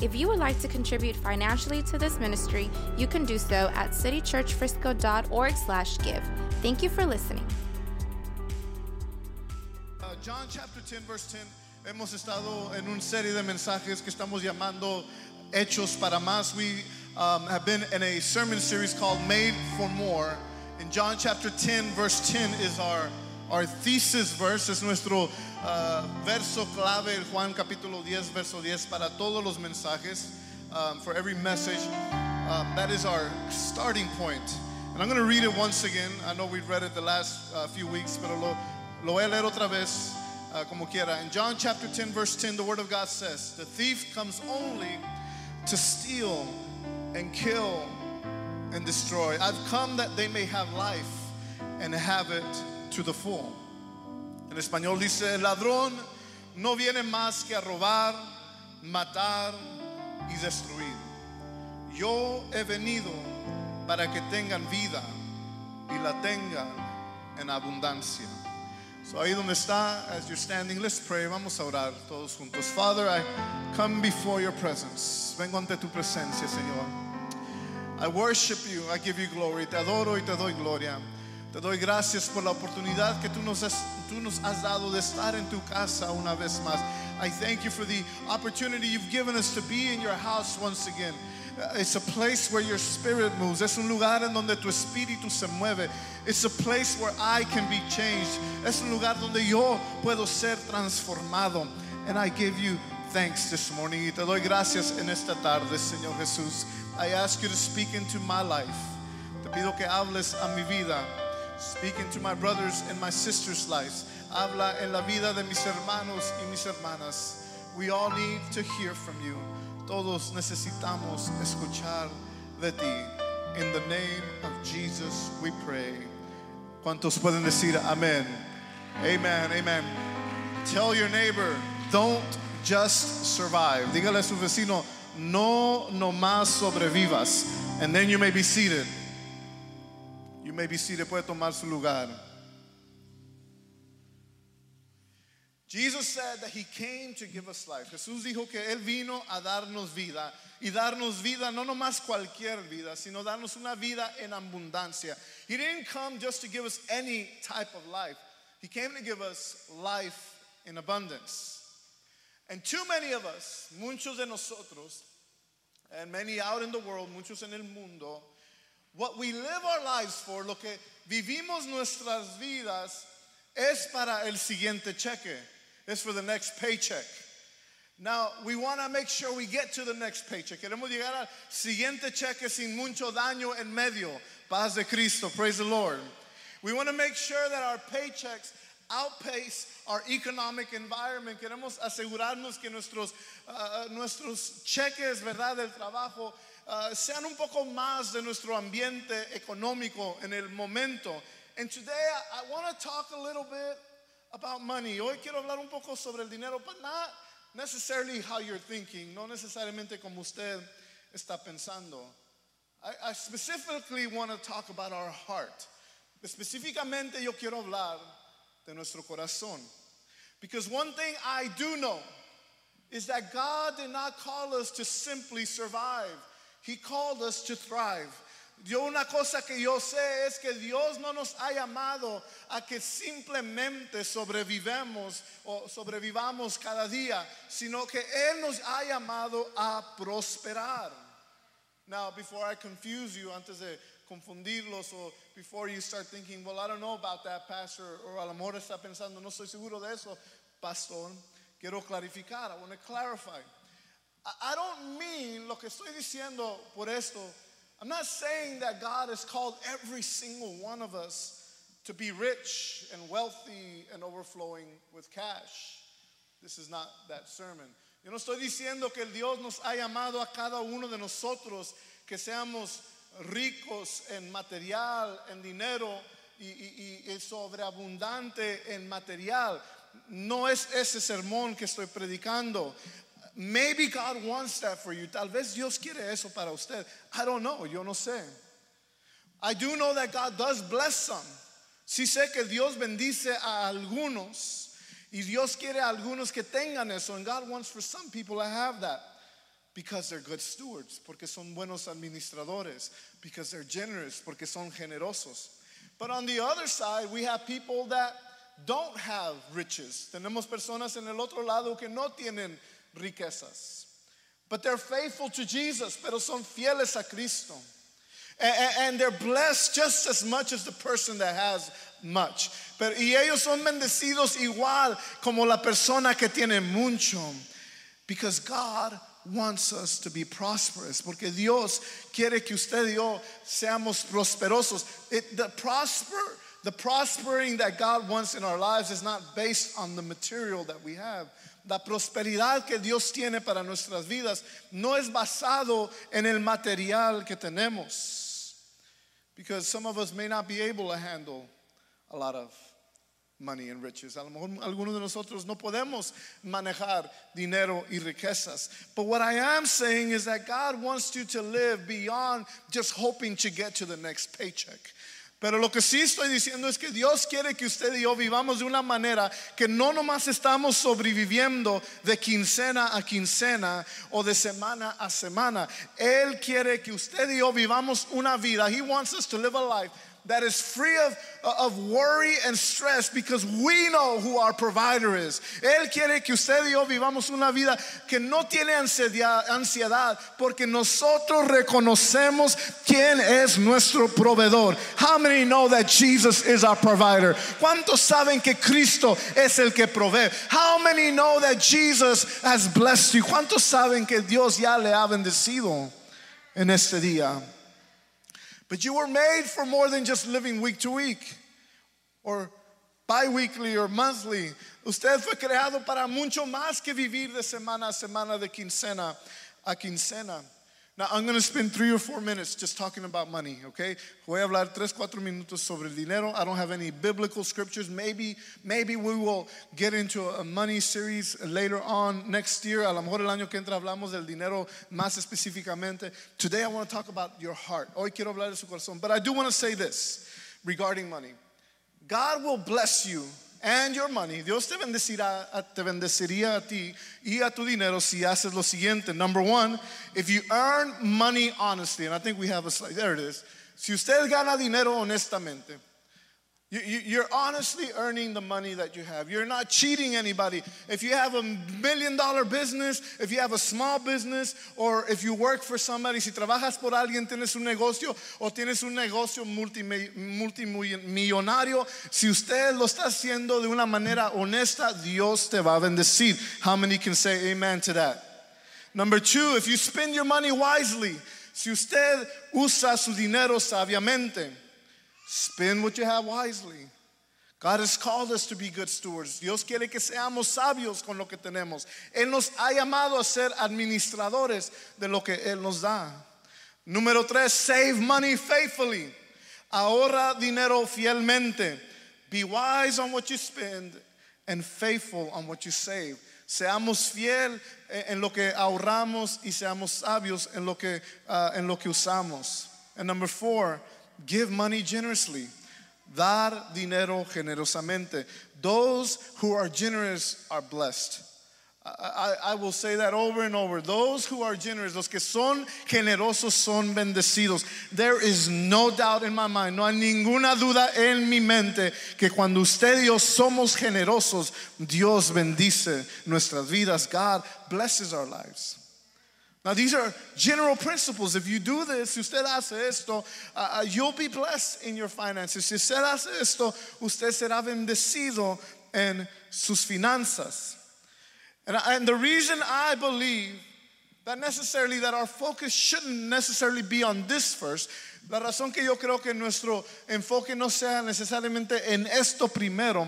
If you would like to contribute financially to this ministry, you can do so at citychurchfrisco.org slash give. Thank you for listening. Uh, John chapter 10, verse 10. Hemos estado en una serie de mensajes que estamos llamando Hechos para Más. We um, have been in a sermon series called Made for More. In John chapter 10, verse 10 is our, our thesis verse, es nuestro uh, verso clave, el Juan capítulo 10, verso 10, para todos los mensajes, um, for every message. Um, that is our starting point. And I'm going to read it once again. I know we've read it the last uh, few weeks, pero lo, lo voy a leer otra vez, uh, como quiera. In John chapter 10, verse 10, the Word of God says, The thief comes only to steal and kill and destroy. I've come that they may have life and have it to the full. En español dice, el ladrón no viene más que a robar, matar y destruir. Yo he venido para que tengan vida y la tengan en abundancia. So ahí donde está, as you're standing, let's pray. Vamos a orar todos juntos. Father, I come before your presence. Vengo ante tu presencia, Señor. I worship you, I give you glory. Te adoro y te doy gloria. Te doy gracias por la oportunidad que tú nos, has, tú nos has dado de estar en tu casa una vez más. I thank you for the opportunity you've given us to be in your house once again. Uh, It's a place where your spirit moves. Es un lugar en donde tu espíritu se mueve. It's a place where I can be changed. Es un lugar donde yo puedo ser transformado. And I give you thanks this morning. Y te doy gracias en esta tarde, Señor Jesús. I ask you to speak into my life. Te pido que hables a mi vida. Speak into my brothers and my sisters' lives. Habla en la vida de mis hermanos y mis hermanas. We all need to hear from you. Todos necesitamos escuchar de ti. In the name of Jesus we pray. ¿Cuántos pueden decir amén? Amen, amen. Tell your neighbor, don't just survive. Dígale a su vecino, no nomás sobrevivas. And then you may be seated. You may be seated, puede tomar su lugar. Jesus said that he came to give us life. Jesús dijo que él vino a darnos vida y darnos vida no nomás cualquier vida, sino darnos una vida en abundancia. He didn't come just to give us any type of life. He came to give us life in abundance. And too many of us, muchos de nosotros, and many out in the world, muchos en el mundo, what we live our lives for, lo que vivimos nuestras vidas, es para el siguiente cheque. It's for the next paycheck. Now, we want to make sure we get to the next paycheck. Queremos llegar al siguiente cheque sin mucho daño en medio. Paz de Cristo. Praise the Lord. We want to make sure that our paychecks outpace our economic environment. Queremos asegurarnos que nuestros, uh, nuestros cheques, ¿verdad?, del trabajo uh, sean un poco más de nuestro ambiente económico en el momento. And today I, I want to talk a little bit about money. Hoy quiero hablar un poco sobre el dinero, but not necessarily how you're thinking, no necesariamente como usted está pensando. I, I specifically want to talk about our heart. Específicamente yo quiero hablar de nuestro corazón. Because one thing I do know is that God did not call us to simply survive. He called us to thrive. Yo una cosa que yo sé es que Dios no nos ha llamado a que simplemente sobrevivamos o sobrevivamos cada día, sino que Él nos ha llamado a prosperar. Now, before I confuse you, antes de confundirlos, o before you start thinking, well, I don't know about that, Pastor, or a lo mejor está pensando, no estoy seguro de eso, Pastor, quiero clarificar, I want to clarify. I- don't mean lo que estoy diciendo por esto. I'm not saying that God has called every single one of us to be rich and wealthy and overflowing with cash. This is not that sermon. Yo no estoy diciendo que el Dios nos ha llamado a cada uno de nosotros que seamos ricos en material, en dinero y sobreabundante en material. No es ese sermón que estoy predicando. Maybe God wants that for you. Tal vez Dios quiere eso para usted. I don't know, yo no sé. I do know that God does bless some. Sí sé que Dios bendice a algunos y Dios quiere a algunos que tengan eso. And God wants for some people to have that because they're good stewards, porque son buenos administradores, because they're generous, porque son generosos. But on the other side, we have people that don't have riches. Tenemos personas en el otro lado que no tienen riquezas. But they're faithful to Jesus, pero son fieles a Cristo. And they're blessed just as much as the person that has much. Pero, y ellos son bendecidos igual como la persona que tiene mucho. Because God wants us to be prosperous. Porque Dios quiere que usted y yo seamos prosperosos. It- the prosper, the prospering that God wants in our lives is not based on the material that we have. La prosperidad que Dios tiene para nuestras vidas no es basado en el material que tenemos. Because some of us may not be able to handle a lot of money and riches. A lo mejor algunos de nosotros no podemos manejar dinero y riquezas. But what I am saying is that God wants you to live beyond just hoping to get to the next paycheck. Pero lo que sí estoy diciendo es que Dios quiere que usted y yo vivamos de una manera que no nomás estamos sobreviviendo de quincena a quincena o de semana a semana. Él quiere que usted y yo vivamos una vida. He wants us to live a life that is free of, of worry and stress because we know who our provider is. Él quiere que usted y yo vivamos una vida que no tiene ansiedad, porque nosotros reconocemos quién es nuestro proveedor. How many know that Jesus is our provider? ¿Cuántos saben que Cristo es el que provee? How many know that Jesus has blessed you? ¿Cuántos saben que Dios ya le ha bendecido en este día? But you were made for more than just living week to week or bi-weekly or monthly. Usted fue creado para mucho más que vivir de semana a semana, de quincena a quincena. Now, I'm going to spend three or four minutes just talking about money, okay? Voy a hablar tres, cuatro minutos sobre el dinero. I don't have any biblical scriptures. Maybe, maybe we will get into a money series later on next year. A lo mejor el año que entra hablamos del dinero más específicamente. Today I want to talk about your heart. Hoy quiero hablar de su corazón. But I do want to say this regarding money. God will bless you and your money. Dios te bendecirá, te bendeciría a ti y a tu dinero si haces lo siguiente. Number one, if you earn money honestly, and I think we have a slide, there it is. Si usted gana dinero honestamente, you, you, you're honestly earning the money that you have. You're not cheating anybody. If you have a million dollar business, if you have a small business, or if you work for somebody, si trabajas por alguien, tienes un negocio o tienes un negocio multimillonario, si usted lo está haciendo de una manera honesta, Dios te va a bendecir. How many can say amen to that? Number two, if you spend your money wisely, si usted usa su dinero sabiamente, Spend what you have wisely. God has called us to be good stewards. Dios quiere que seamos sabios con lo que tenemos. Él nos ha llamado a ser administradores de lo que Él nos da. Número tres, save money faithfully. Ahorra dinero fielmente. Be wise on what you spend and faithful on what you save. Seamos fiel en lo que ahorramos y seamos sabios en lo que, ah, en lo que usamos. And number four, give money generously. Dar dinero generosamente. Those who are generous are blessed. I, I- I will say that over and over. Those who are generous, los que son generosos son bendecidos. There is no doubt in my mind, no hay ninguna duda en mi mente que cuando usted y yo somos generosos, Dios bendice nuestras vidas. God blesses our lives. Now, these are general principles. If you do this, usted hace esto, uh, uh, you'll be blessed in your finances. Si usted hace esto, usted será bendecido en sus finanzas. And, and the reason I believe that necessarily that our focus shouldn't necessarily be on this verse, la razón que yo creo que nuestro enfoque no sea necesariamente en esto primero,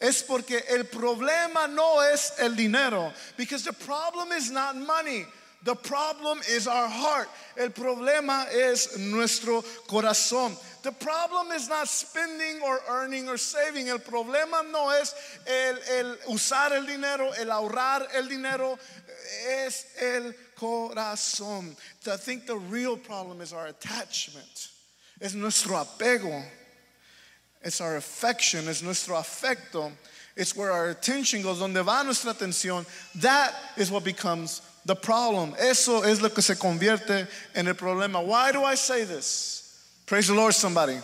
es porque el problema no es el dinero. Because the problem is not money. The problem is our heart. El problema es nuestro corazón. The problem is not spending or earning or saving. El problema no es el, el usar el dinero, el ahorrar el dinero. Es el corazón. I think the real problem is our attachment. Es nuestro apego. It's our affection. Es nuestro afecto. It's where our attention goes. Donde va nuestra atención. That is what becomes the problem. Eso es lo que se convierte en el problema. Why do I say this? Praise the Lord, somebody.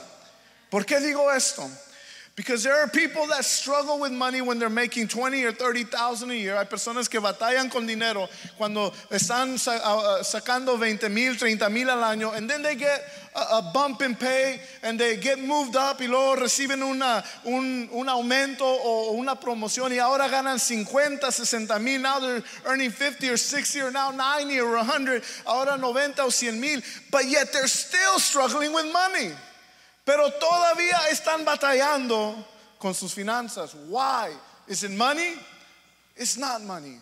¿Por qué digo esto? Because there are people that struggle with money when they're making 20 or 30,000 a year. Hay personas que batallan con dinero cuando están sacando 20 mil, 30 mil al año, and then they get a, a, bump in pay and they get moved up y luego reciben una, un, un aumento o una promoción y ahora ganan 50, 60 mil. Now they're earning 50 or 60 or now 90 or 100, ahora 90 o 100 mil, but yet they're still struggling with money. Pero todavía están batallando con sus finanzas. Why? Is it money? It's not money.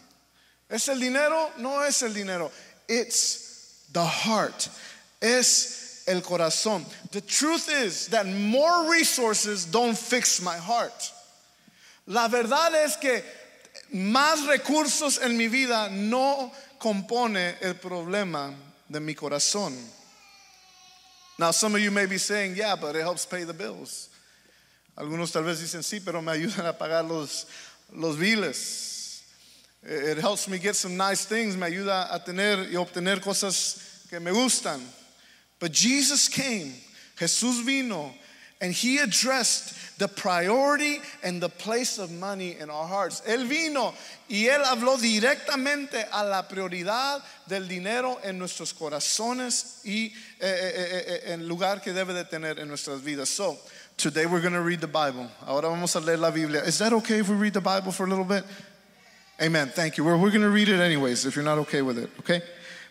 ¿Es el dinero? No es el dinero. It's the heart. Es el corazón. The truth is that more resources don't fix my heart. La verdad es que más recursos en mi vida no compone el problema de mi corazón. Now, some of you may be saying, yeah, but it helps pay the bills. Algunos tal vez dicen, sí, pero me ayudan a pagar los, los biles. It helps me get some nice things, me ayuda a tener y obtener cosas que me gustan. But Jesus came, Jesús vino, and he addressed the priority and the place of money in our hearts. Él vino y él habló directamente a la prioridad del dinero en nuestros corazones y eh, eh, eh, en lugar que debe de tener en nuestras vidas. So, today we're going to read the Bible. Ahora vamos a leer la Biblia. Is that okay if we read the Bible for a little bit? Amen. Thank you. We're, we're going to read it anyways if you're not okay with it, okay?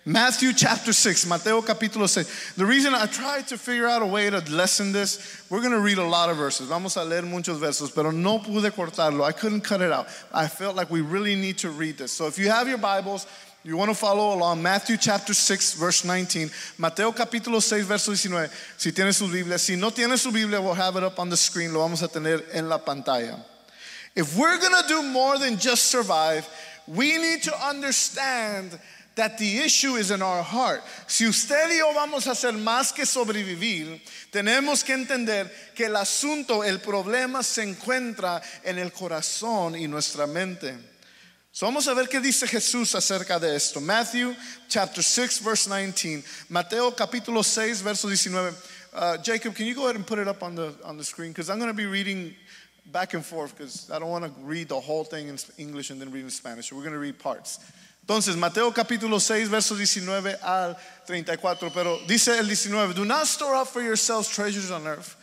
Matthew chapter 6, Mateo capítulo 6. The reason I tried to figure out a way to lessen this, we're going to read a lot of verses. Vamos a leer muchos versos, pero no pude cortarlo. I couldn't cut it out. I felt like we really need to read this. So if you have your Bibles, you want to follow along, Matthew chapter 6, verse 19. Mateo capítulo 6, verso 19. Si tienes su Biblia. Si no tienes su Biblia, we'll have it up on the screen. Lo vamos a tener en la pantalla. If we're going to do more than just survive, we need to understand that the issue is in our heart. Si usted y yo vamos a hacer más que sobrevivir, tenemos que entender que el asunto, el problema se encuentra en el corazón y nuestra mente. So vamos a ver qué dice Jesús acerca de esto. Matthew chapter 6 verse 19. Mateo capítulo 6 verso 19. Uh, Jacob, can you go ahead and put it up on the on the screen because I'm going to be reading back and forth because I don't want to read the whole thing in English and then read in Spanish. So we're going to read parts. Entonces, Mateo capítulo 6, versos 19 al 34, pero dice el 19, do not store up for yourselves treasures on earth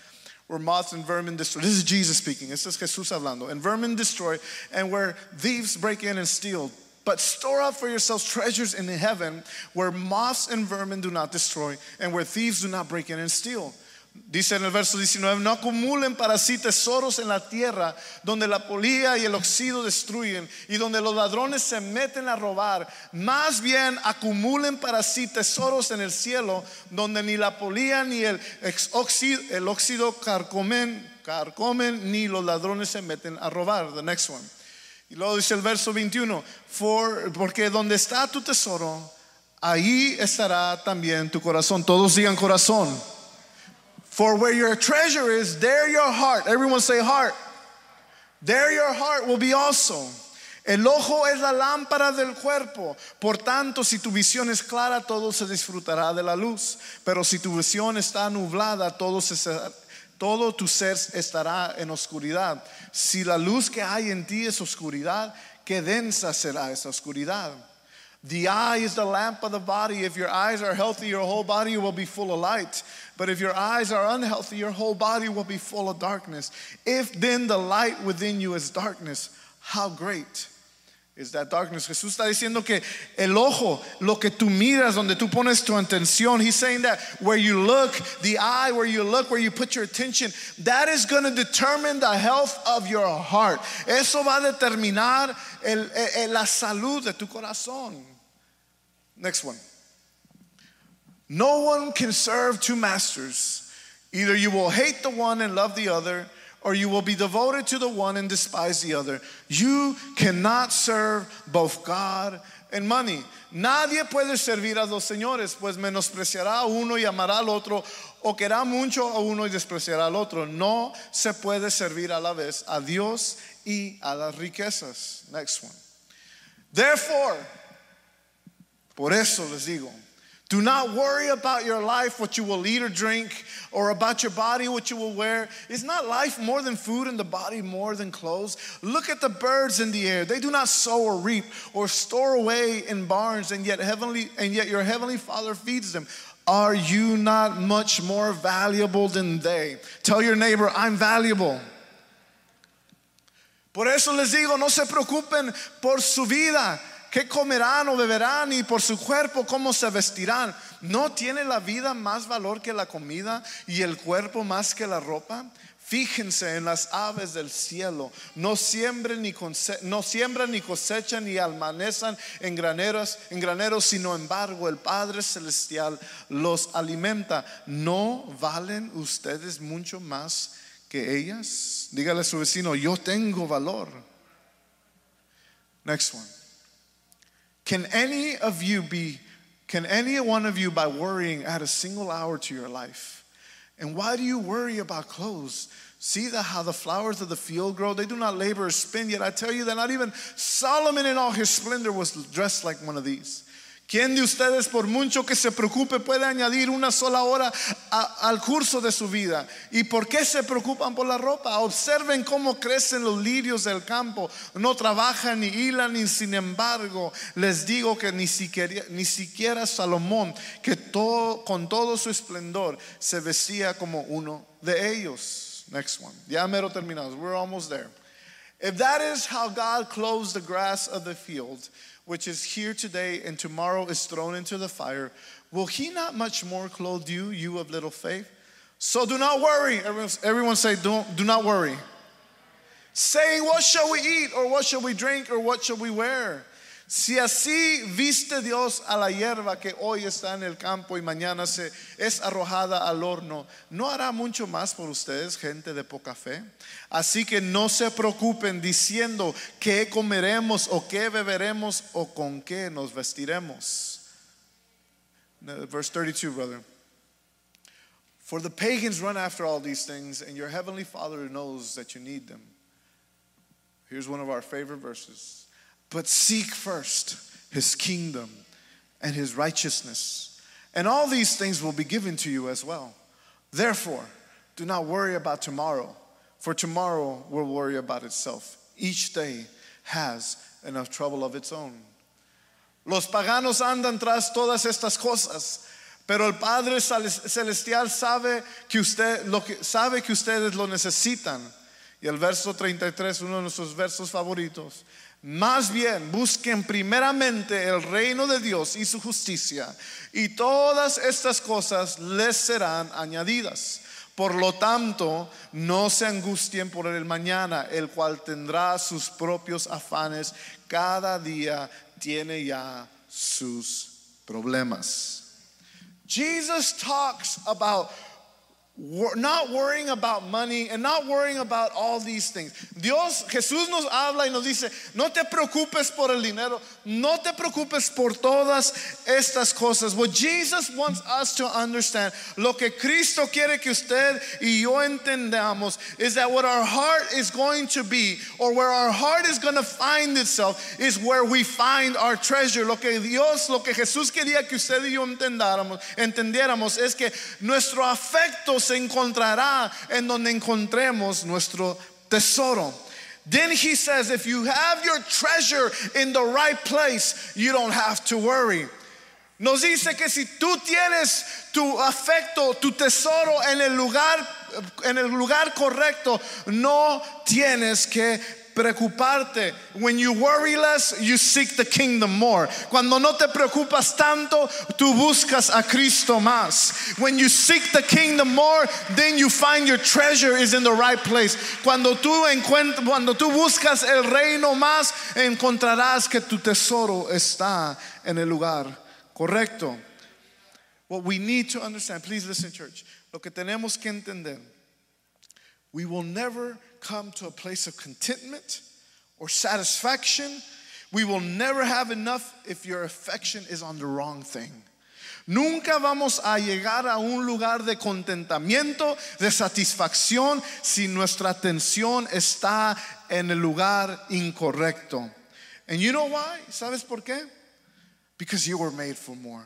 where moths and vermin destroy. This is Jesus speaking. Este es Jesús hablando. And vermin destroy, and where thieves break in and steal. But store up for yourselves treasures in heaven where moths and vermin do not destroy, and where thieves do not break in and steal. Dice en el verso 19, no acumulen para sí tesoros en la tierra donde la polía y el oxido destruyen y donde los ladrones se meten a robar. Más bien acumulen para sí tesoros en el cielo donde ni la polía ni el óxido, el óxido carcomen, carcomen ni los ladrones se meten a robar. The next one. Y luego dice el verso 21, For, porque donde está tu tesoro, ahí estará también tu corazón. Todos digan corazón. For where your treasure is, there your heart. Everyone say heart. There your heart will be also. El ojo es la lámpara del cuerpo. Por tanto, si tu visión es clara, todo se disfrutará de la luz. Pero si tu visión está nublada, todo, se, todo tu ser estará en oscuridad. Si la luz que hay en ti es oscuridad, qué densa será esa oscuridad. The eye is the lamp of the body. If your eyes are healthy, your whole body will be full of light. But if your eyes are unhealthy, your whole body will be full of darkness. If then the light within you is darkness, how great is that darkness. Jesús está diciendo que el ojo, lo que tú miras, donde tú pones tu atención, he's saying that where you look, the eye, where you look, where you put your attention, that is going to determine the health of your heart. Eso va a determinar el, el, la salud de tu corazón. Next one. No one can serve two masters. Either you will hate the one and love the other or you will be devoted to the one and despise the other. You cannot serve both God and money. Nadie puede servir a dos señores, pues menospreciará a uno y amará al otro, o querrá mucho a uno y despreciará al otro. No se puede servir a la vez a Dios y a las riquezas. Next one. Therefore, por eso les digo, do not worry about your life, what you will eat or drink, or about your body, what you will wear. Is not life more than food and the body more than clothes? Look at the birds in the air. They do not sow or reap or store away in barns, and yet heavenly and yet your heavenly Father feeds them. Are you not much more valuable than they? Tell your neighbor, I'm valuable. Por eso les digo, no se preocupen por su vida qué comerán o beberán y por su cuerpo cómo se vestirán. ¿No tiene la vida más valor que la comida y el cuerpo más que la ropa? Fíjense en las aves del cielo, no siembran ni, no ni cosechan ni almanezan en graneros, en graneros, sino embargo el Padre celestial los alimenta. ¿No valen ustedes mucho más que ellas? Dígale a su vecino, yo tengo valor. Next one. Can any of you be, can any one of you by worrying add a single hour to your life? And why do you worry about clothes? See the, how the flowers of the field grow? They do not labor or spin, yet I tell you that not even Solomon in all his splendor was dressed like one of these. ¿Quién de ustedes, por mucho que se preocupe, puede añadir una sola hora al curso de su vida? ¿Y por qué se preocupan por la ropa? Observen cómo crecen los lirios del campo. No trabajan ni hilan, ni sin embargo, les digo que ni siquiera, Salomón, que con todo su esplendor, se vestía como uno de ellos. Next one. Ya mero terminamos. We're almost there. If that is how God clothes the grass of the field, which is here today and tomorrow is thrown into the fire, will he not much more clothe you, you of little faith? So do not worry. Everyone, everyone say, don't, do not worry. Saying, what shall we eat, or what shall we drink, or what shall we wear? Si así viste Dios a la hierba que hoy está en el campo y mañana se es arrojada al horno, ¿no hará mucho más por ustedes, gente de poca fe? Así que no se preocupen diciendo qué comeremos o qué beberemos o con qué nos vestiremos. Verse 32, brother. For the pagans run after all these things, and your heavenly Father knows that you need them. Here's one of our favorite verses. But seek first his kingdom and his righteousness, and all these things will be given to you as well. Therefore, do not worry about tomorrow, for tomorrow will worry about itself. Each day has enough trouble of its own. Los paganos andan tras todas estas cosas, pero el Padre celestial sabe que usted lo que sabe que ustedes lo necesitan. Y el verso 33, uno de nuestros versos favoritos, más bien busquen primeramente el reino de Dios y su justicia, y todas estas cosas les serán añadidas. Por lo tanto, no se angustien por el mañana, el cual tendrá sus propios afanes. Cada día tiene ya sus problemas. Jesus talks about not worrying about money and not worrying about all these things. Dios, Jesús nos habla y nos dice, no te preocupes por el dinero, no te preocupes por todas estas cosas. What Jesus wants us to understand, lo que Cristo quiere que usted y yo entendamos, is that what our heart is going to be, or where our heart is going to find itself, is where we find our treasure. Lo que Dios, lo que Jesús quería que usted y yo entendáramos, entendiéramos, es que nuestro afecto encontrará en donde encontremos nuestro tesoro. Then he says, if you have your treasure in the right place, you don't have to worry. Nos dice que si tú tienes tu afecto, tu tesoro en el lugar en el lugar correcto, no tienes que preocuparte. When you worry less, you seek the kingdom more. Cuando no te preocupas tanto, tú buscas a Cristo más. When you seek the kingdom more, then you find your treasure is in the right place. Cuando tú encuent- cuando tú buscas el reino más, encontrarás que tu tesoro está en el lugar correcto. What we need to understand, please listen, church. Lo que tenemos que entender, we will never come to a place of contentment or satisfaction. We will never have enough if your affection is on the wrong thing. Nunca vamos a llegar a un lugar de contentamiento, de satisfacción, si nuestra atención está en el lugar incorrecto. And you know why? ¿Sabes por qué? Because you were made for more.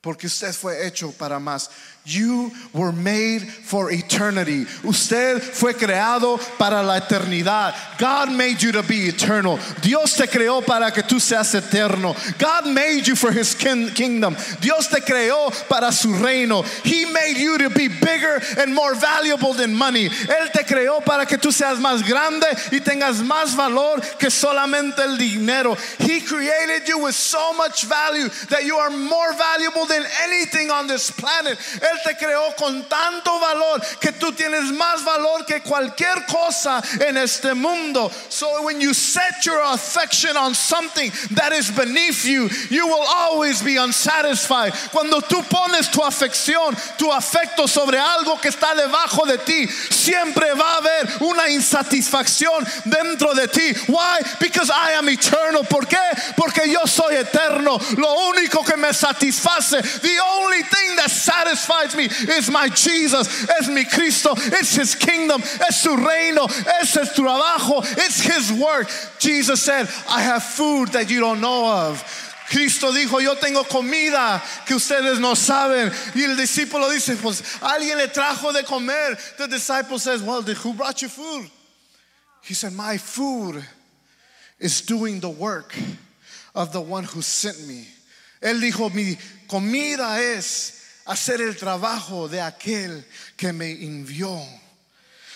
Porque usted fue hecho para más. You were made for eternity. Usted fue creado para la eternidad. God made you to be eternal. Dios te creó para que tú seas eterno. God made you for his kin- kingdom. Dios te creó para su reino. He made you to be bigger and more valuable than money. Él te creó para que tú seas más grande y tengas más valor que solamente el dinero. He created you with so much value that you are more valuable than anything on this planet. Él te creó con tanto valor que tú tienes más valor que cualquier cosa en este mundo. So when you set your affection on something that is beneath you, you will always be unsatisfied. Cuando tú pones tu afección, tu afecto sobre algo que está debajo de ti, siempre va a haber una insatisfacción dentro de ti. Why? Because I am eternal. ¿Por qué? Porque yo soy eterno. Lo único que me satisface, the only thing that satisfies me is my Jesus, es mi Cristo, it's his kingdom, es su reino, es su trabajo, it's his work. Jesus said, I have food that you don't know of. Cristo dijo, yo tengo comida que ustedes no saben. Y el discípulo dice, pues alguien le trajo de comer. The disciple says, well, who brought you food? He said, my food is doing the work of the one who sent me. Él dijo, mi comida es hacer el trabajo de aquel que me envió.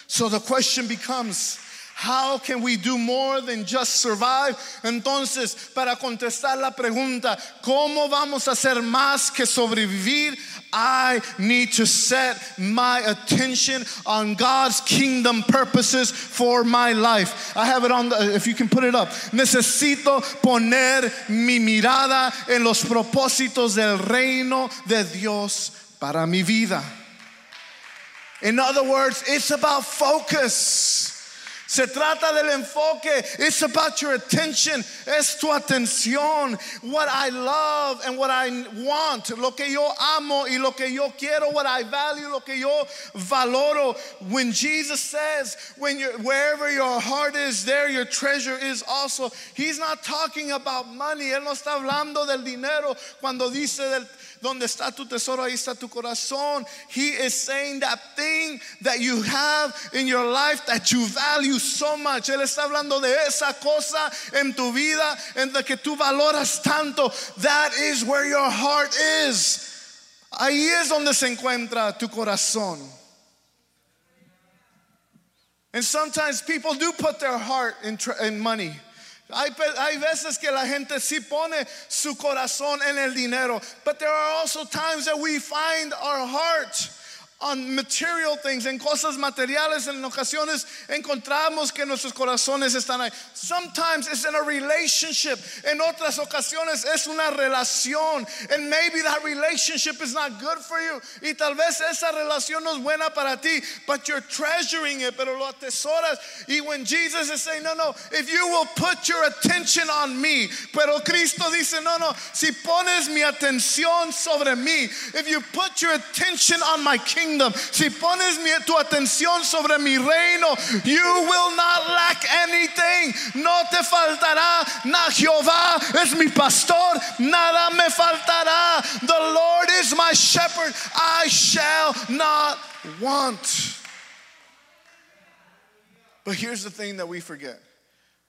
So the question becomes, how can we do more than just survive? Entonces, para contestar la pregunta, ¿cómo vamos a hacer más que sobrevivir? I need to set my attention on God's kingdom purposes for my life. I have it on the, if you can put it up. Necesito poner mi mirada en los propósitos del reino de Dios para mi vida. In other words, it's about focus. Se trata del enfoque. It's about your attention. Es tu atención. What I love and what I want. Lo que yo amo y lo que yo quiero. What I value. Lo que yo valoro. When Jesus says, when you're, wherever your heart is, there your treasure is also. He's not talking about money. Él no está hablando del dinero. Cuando dice del donde está tu tesoro, ahí está tu corazón. He is saying that thing that you have in your life that you value so much. Él está hablando de esa cosa en tu vida en la que tú valoras tanto. That is where your heart is. Ahí es donde se encuentra tu corazón. And sometimes people do put their heart in, in money. Hay, hay veces que la gente sí pone su corazón en el dinero, but there are also times that we find our heart on material things, en cosas materiales. En ocasiones encontramos que nuestros corazones están ahí. Sometimes it's in a relationship. En otras ocasiones es una relación. And maybe that relationship is not good for you. Y tal vez esa relación no es buena para ti, but you're treasuring it, pero lo atesoras. Y when Jesus is saying, no, no, if you will put your attention on me, pero Cristo dice, no, no, si pones mi atención sobre mí, if you put your attention on my kingdom, si pones mi, tu atención sobre mi reino, you will not lack anything. No te faltará. Na Jehová es mi pastor, nada me faltará. The Lord is my shepherd, I shall not want. But here's the thing that we forget.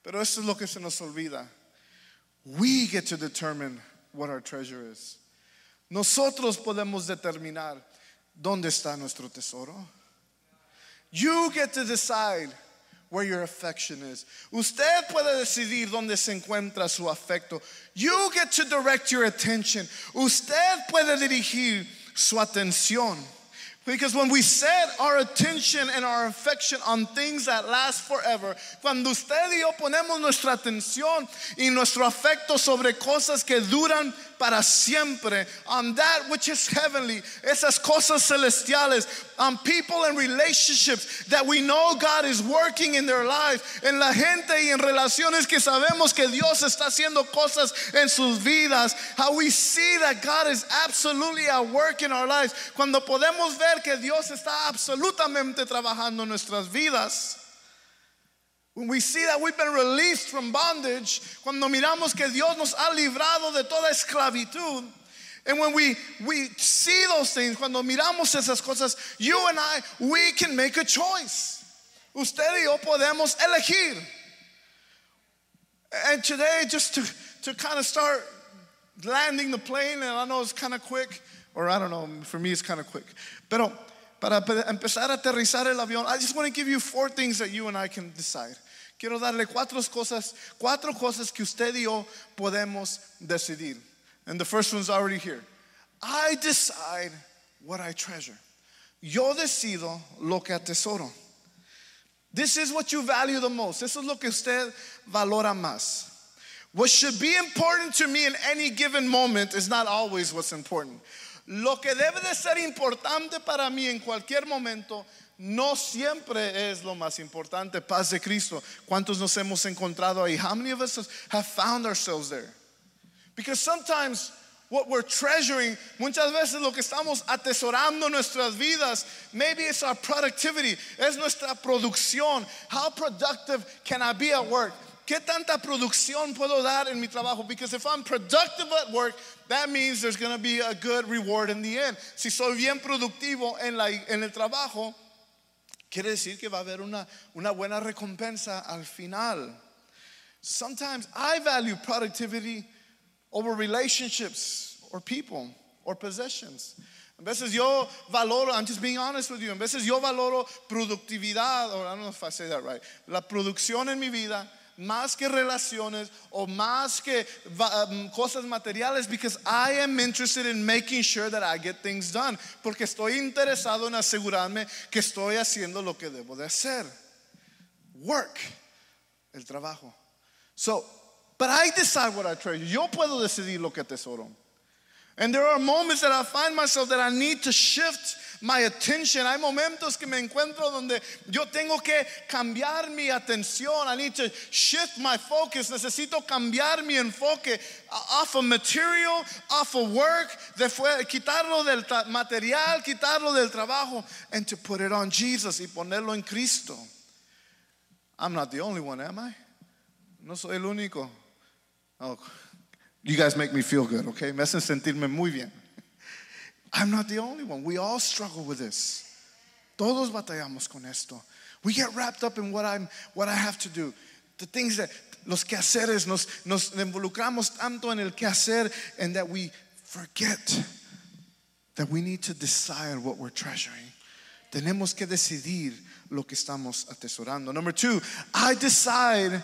Pero esto es lo que se nos olvida. We get to determine what our treasure is. Nosotros podemos determinar dónde está nuestro tesoro. You get to decide where your affection is. Usted puede decidir dónde se encuentra su afecto. You get to direct your attention. Usted puede dirigir su atención. Because when we set our attention and our affection on things that last forever, cuando usted y yo ponemos nuestra atención y nuestro afecto sobre cosas que duran para siempre, on that which is heavenly, esas cosas celestiales, on people and relationships that we know God is working in their lives, en la gente y en relaciones que sabemos que Dios está haciendo cosas en sus vidas, how we see that God is absolutely at work in our lives, cuando podemos ver que Dios está absolutamente trabajando en nuestras vidas. When we see that we've been released from bondage, cuando miramos que Dios nos ha librado de toda esclavitud, and when we, we see those things, cuando miramos esas cosas, you and I, we can make a choice. Usted y yo podemos elegir. And today, just to, to kind of start landing the plane, and I know it's kind of quick, or I don't know, for me it's kind of quick. Pero para empezar a aterrizar el avión, I just want to give you four things that you and I can decide. Quiero darle cuatro cosas, cuatro cosas que usted y yo podemos decidir. And the first one's already here. I decide what I treasure. Yo decido lo que atesoro. This is what you value the most. This is lo que usted valora más. What should be important to me in any given moment is not always what's important. Lo que debe de ser importante para mí en cualquier momento no siempre es lo más importante. Paz de Cristo. ¿Cuántos nos hemos encontrado ahí? How many of us have found ourselves there? Because sometimes what we're treasuring, muchas veces lo que estamos atesorando nuestras vidas, maybe it's our productivity, es nuestra producción. How productive can I be at work? ¿Qué tanta producción puedo dar en mi trabajo? Because if I'm productive at work, that means there's going to be a good reward in the end. Si soy bien productivo en, la, en el trabajo, quiere decir que va a haber una, una buena recompensa al final. Sometimes I value productivity over relationships or people or possessions. A veces yo valoro, I'm just being honest with you, a veces yo valoro productividad, or I don't know if I say that right, la producción en mi vida más que relaciones o más que um, cosas materiales because I am interested in making sure that I get things done porque estoy interesado en asegurarme que estoy haciendo lo que debo de hacer. Work, el trabajo. So, but I decide what I treasure. Yo puedo decidir lo que tesoro. And there are moments that I find myself that I need to shift my attention. Hay momentos que me encuentro donde yo tengo que cambiar mi atención. I need to shift my focus. Necesito cambiar mi enfoque uh, off of material, off of work, de quitarlo del material, quitarlo del trabajo, and to put it on Jesus y ponerlo en Cristo. I'm not the only one, am I? No soy el único. Oh. You guys make me feel good, okay? Me hacen sentirme muy bien. I'm not the only one. We all struggle with this. Todos batallamos con esto. We get wrapped up in what I'm what I have to do. The things that los quehaceres nos nos involucramos tanto en el quehacer and that we forget that we need to decide what we're treasuring. Tenemos que decidir lo que estamos atesorando. Number 2, I decide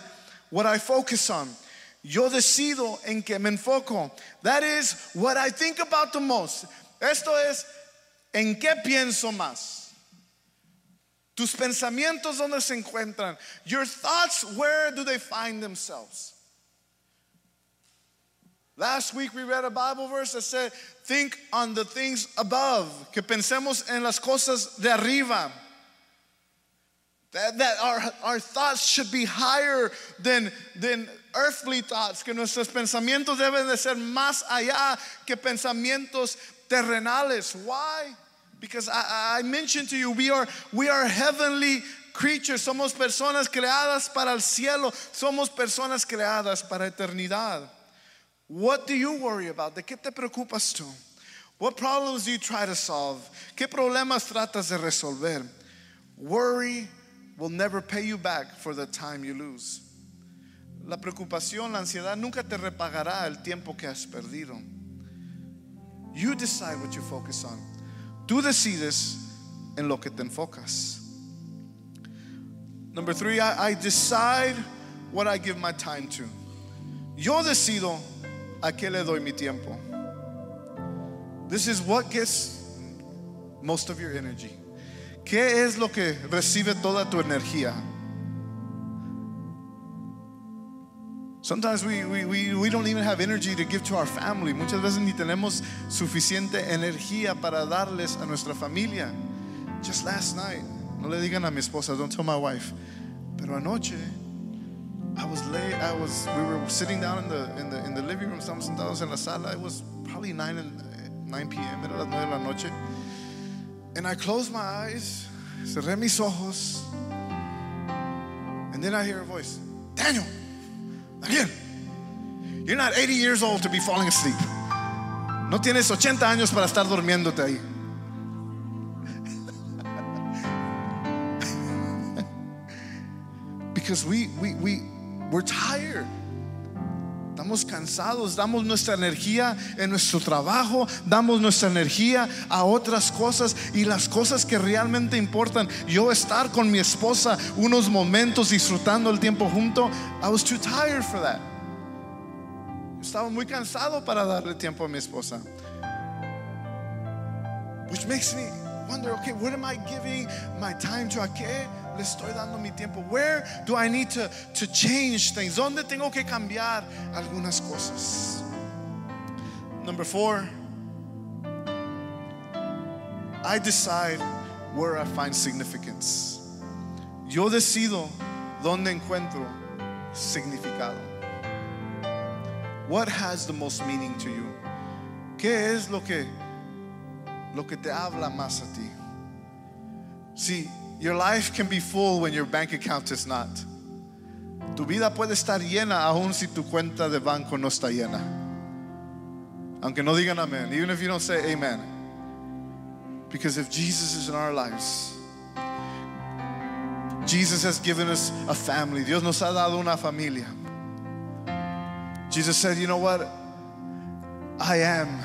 what I focus on. Yo decido en que me enfoco. That is what I think about the most. Esto es en qué pienso más. Tus pensamientos donde se encuentran. Your thoughts, where do they find themselves? Last week we read a Bible verse that said, Think on the things above. Que pensemos en las cosas de arriba. That, that our, our thoughts should be higher than, than earthly thoughts, que nuestros pensamientos deben de ser más allá que pensamientos terrenales. Why? Because I, I mentioned to you, we are, we are heavenly creatures, somos personas creadas para el cielo, somos personas creadas para eternidad. What do you worry about? ¿De qué te preocupas tú? What problems do you try to solve? ¿Qué problemas tratas de resolver? Worry will never pay you back for the time you lose. La preocupación, la ansiedad nunca te repagará el tiempo que has perdido. You decide what you focus on. Tú decides en lo que te enfocas. Number three, I, I decide what I give my time to. Yo decido a qué le doy mi tiempo. This is what gets most of your energy. ¿Qué es lo que recibe toda tu energía? Sometimes we, we, we, we don't even have energy to give to our family. Muchas veces ni tenemos suficiente energía para darles a nuestra familia. Just last night, no le digan a mi esposa, don't tell my wife. Pero anoche, I was late. I was. We were sitting down in the in the in the living room. Estamos sentados en la sala. It was probably nine and 9 p.m. Era las nueve de la noche. And I closed my eyes, cerré mis ojos, and then I hear a voice, Daniel, again. You're not 80 years old to be falling asleep. No tienes 80 años para estar durmiéndote ahí. because we, we, we, we're tired. Estamos cansados, damos nuestra energía en nuestro trabajo, damos nuestra energía a otras cosas y las cosas que realmente importan. Yo estar con mi esposa unos momentos disfrutando el tiempo junto, I was too tired for that. Estaba muy cansado para darle tiempo a mi esposa. Which makes me wonder, okay, what am I giving my time to? ¿A qué le estoy dando mi tiempo? Where do I need to, to change things? ¿Dónde tengo que cambiar algunas cosas? Number four, I decide where I find significance. Yo decido dónde encuentro significado. What has the most meaning to you? ¿Qué es lo que lo que te habla más a ti? See, your life can be full when your bank account is not. Tu vida puede estar llena aun si tu cuenta de banco no está llena. Aunque no digan amén, even if you don't say amen. Because if Jesus is in our lives, Jesus has given us a family. Dios nos ha dado una familia. Jesus said, You know what? I am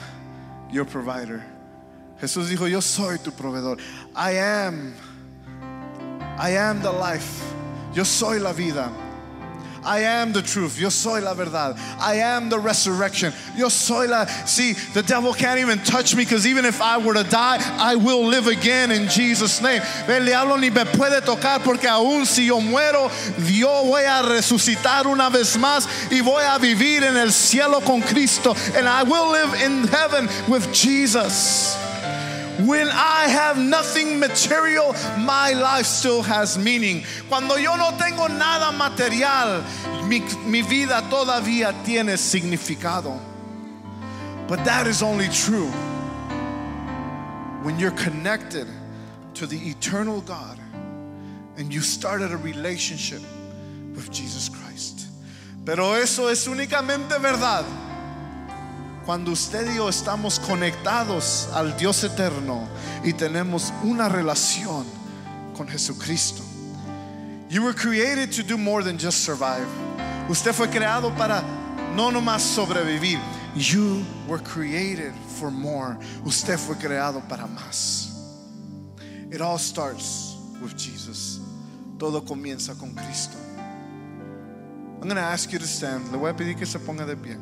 your provider. Jesús dijo, Yo soy tu proveedor. I am. I am the life. Yo soy la vida. I am the truth. Yo soy la verdad. I am the resurrection. Yo soy la. See, the devil can't even touch me because even if I were to die, I will live again in Jesus' name. El diablo ni me puede tocar porque aún si yo muero, yo voy a resucitar una vez más y voy a vivir en el cielo con Cristo. And I will live in heaven with Jesus. When I have nothing material, my life still has meaning. Cuando yo no tengo nada material, mi, mi vida todavía tiene significado. But that is only true when you're connected to the eternal God and you started a relationship with Jesus Christ. Pero eso es únicamente verdad cuando usted y yo estamos conectados al Dios eterno y tenemos una relación con Jesucristo. You were created to do more than just survive. Usted fue creado para no nomás sobrevivir. You were created for more. Usted fue creado para más. It all starts with Jesus. Todo comienza con Cristo. I'm going to ask you to stand. Le voy a pedir que se ponga de pie.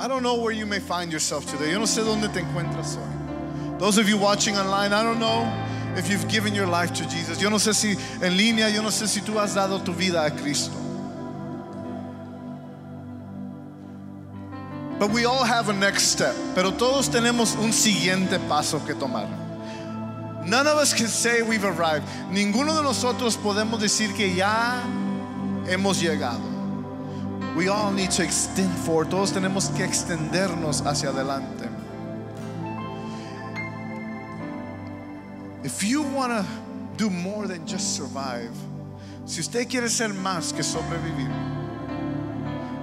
I don't know where you may find yourself today. Yo no sé dónde te encuentras hoy. Those of you watching online, I don't know if you've given your life to Jesus. Yo no sé si en línea, yo no sé si tú has dado tu vida a Cristo. But we all have a next step. Pero todos tenemos un siguiente paso que tomar. None of us can say we've arrived. Ninguno de nosotros podemos decir que ya hemos llegado. We all need to extend forward. Todos tenemos que extendernos hacia adelante. If you want to do more than just survive, si usted quiere ser más que sobrevivir,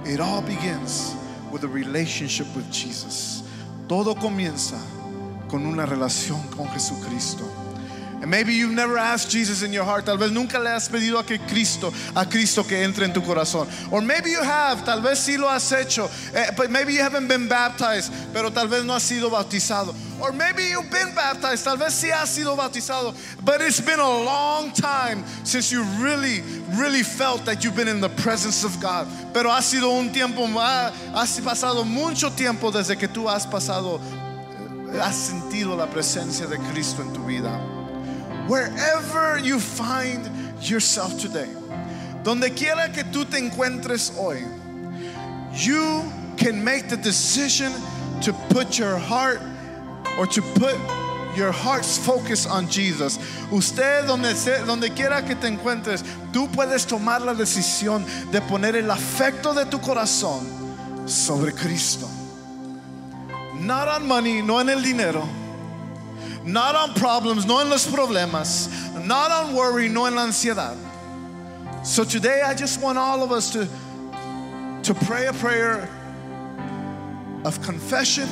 it all begins with a relationship with Jesus. Todo comienza con una relación con Jesucristo. And maybe you've never asked Jesus in your heart. Tal vez nunca le has pedido a que Cristo, a Cristo que entre en tu corazón. Or maybe you have. Tal vez sí lo has hecho. Eh, but maybe you haven't been baptized. Pero tal vez no has sido bautizado. Or maybe you've been baptized, tal vez sí has sido bautizado, but it's been a long time since you really, really felt that you've been in the presence of God. Pero ha sido un tiempo has pasado mucho tiempo desde que tú has pasado, eh, has sentido la presencia de Cristo en tu vida. Wherever you find yourself today, donde quiera que tú te encuentres hoy, you can make the decision to put your heart or to put your heart's focus on Jesus. Usted donde, donde quiera que te encuentres, tú puedes tomar la decisión de poner el afecto de tu corazón sobre Cristo. Not on money, no en el dinero. Not on problems, no en los problemas. Not on worry, no en la ansiedad. So today I just want all of us to to pray a prayer of confession.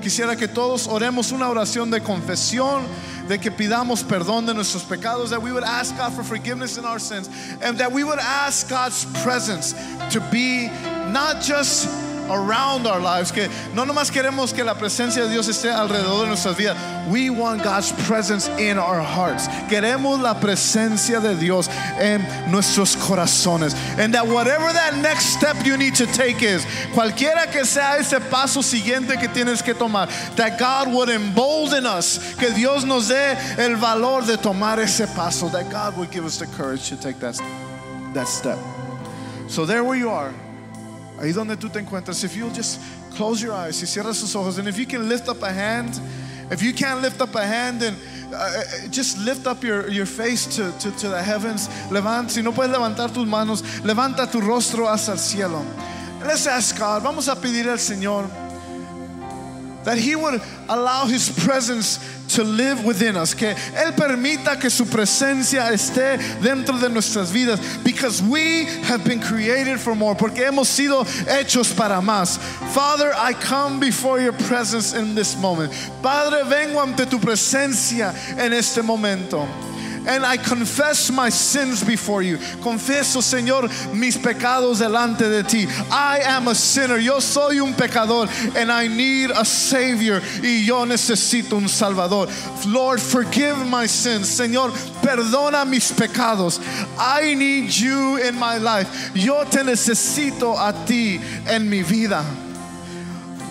Quisiera que todos oremos una oración de confesión, de que pidamos perdón de nuestros pecados, that we would ask God for forgiveness in our sins, and that we would ask God's presence to be not just around our lives, que no nomás queremos que la presencia de Dios esté alrededor de nuestras vidas. We want God's presence in our hearts. Queremos la presencia de Dios en nuestros corazones. And that whatever that next step you need to take is, cualquiera que sea ese paso siguiente que tienes que tomar, that God would embolden us, que Dios nos dé el valor de tomar ese paso, that God would give us the courage to take that, that step. So there where you are, ahí donde tú te encuentras, if you'll just close your eyes y cierra sus ojos, and if you can lift up a hand, if you can't lift up a hand, then uh, uh, just lift up your, your face to, to, to the heavens. Levanta, si no puedes levantar tus manos, levanta tu rostro hacia el cielo. Let's ask God, vamos a pedir al Señor that He would allow His presence to live within us, que Él permita que su presencia esté dentro de nuestras vidas, because we have been created for more, porque hemos sido hechos para más. Father, I come before your presence in this moment. Padre, vengo ante tu presencia en este momento. And I confess my sins before you. Confieso, Señor, mis pecados delante de ti. I am a sinner. Yo soy un pecador and I need a savior. Y yo necesito un salvador. Lord, forgive my sins. Señor, perdona mis pecados. I need you in my life. Yo te necesito a ti en mi vida.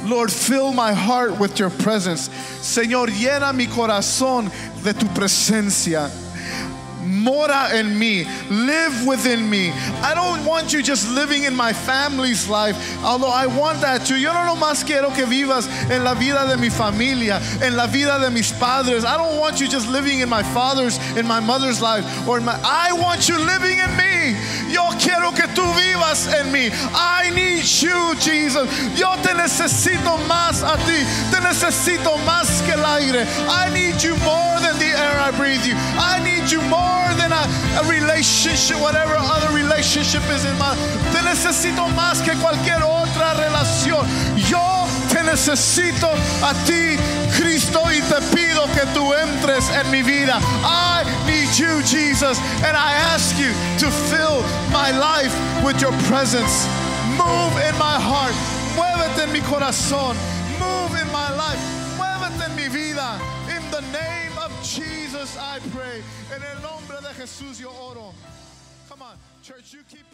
Lord, fill my heart with your presence. Señor, llena mi corazón de tu presencia. Mora en me, live within me. I don't want you just living in my family's life, although I want that too. Yo no nomás quiero que vivas en la vida de mi familia, en la vida de mis padres. I don't want you just living in my father's, in my mother's life, or in my. I want you living in me. Yo quiero que tú vivas en mí. I need you, Jesus. Yo te necesito más a ti. Te necesito más que el aire. I need you more than the air I breathe you. I need you more than a, a relationship, whatever other relationship is in my. Te necesito más que cualquier otra relación. Yo te necesito a ti, Cristo, y te pido que tú entres en mi vida. I need you, Jesus, and I ask you to fill my life with your presence. Move in my heart. Muévete en mi corazón. Move in my life. Muévete en mi vida. In the name of Jesus, I pray. En el nombre de Jesús yo oro. Come on, church, you keep.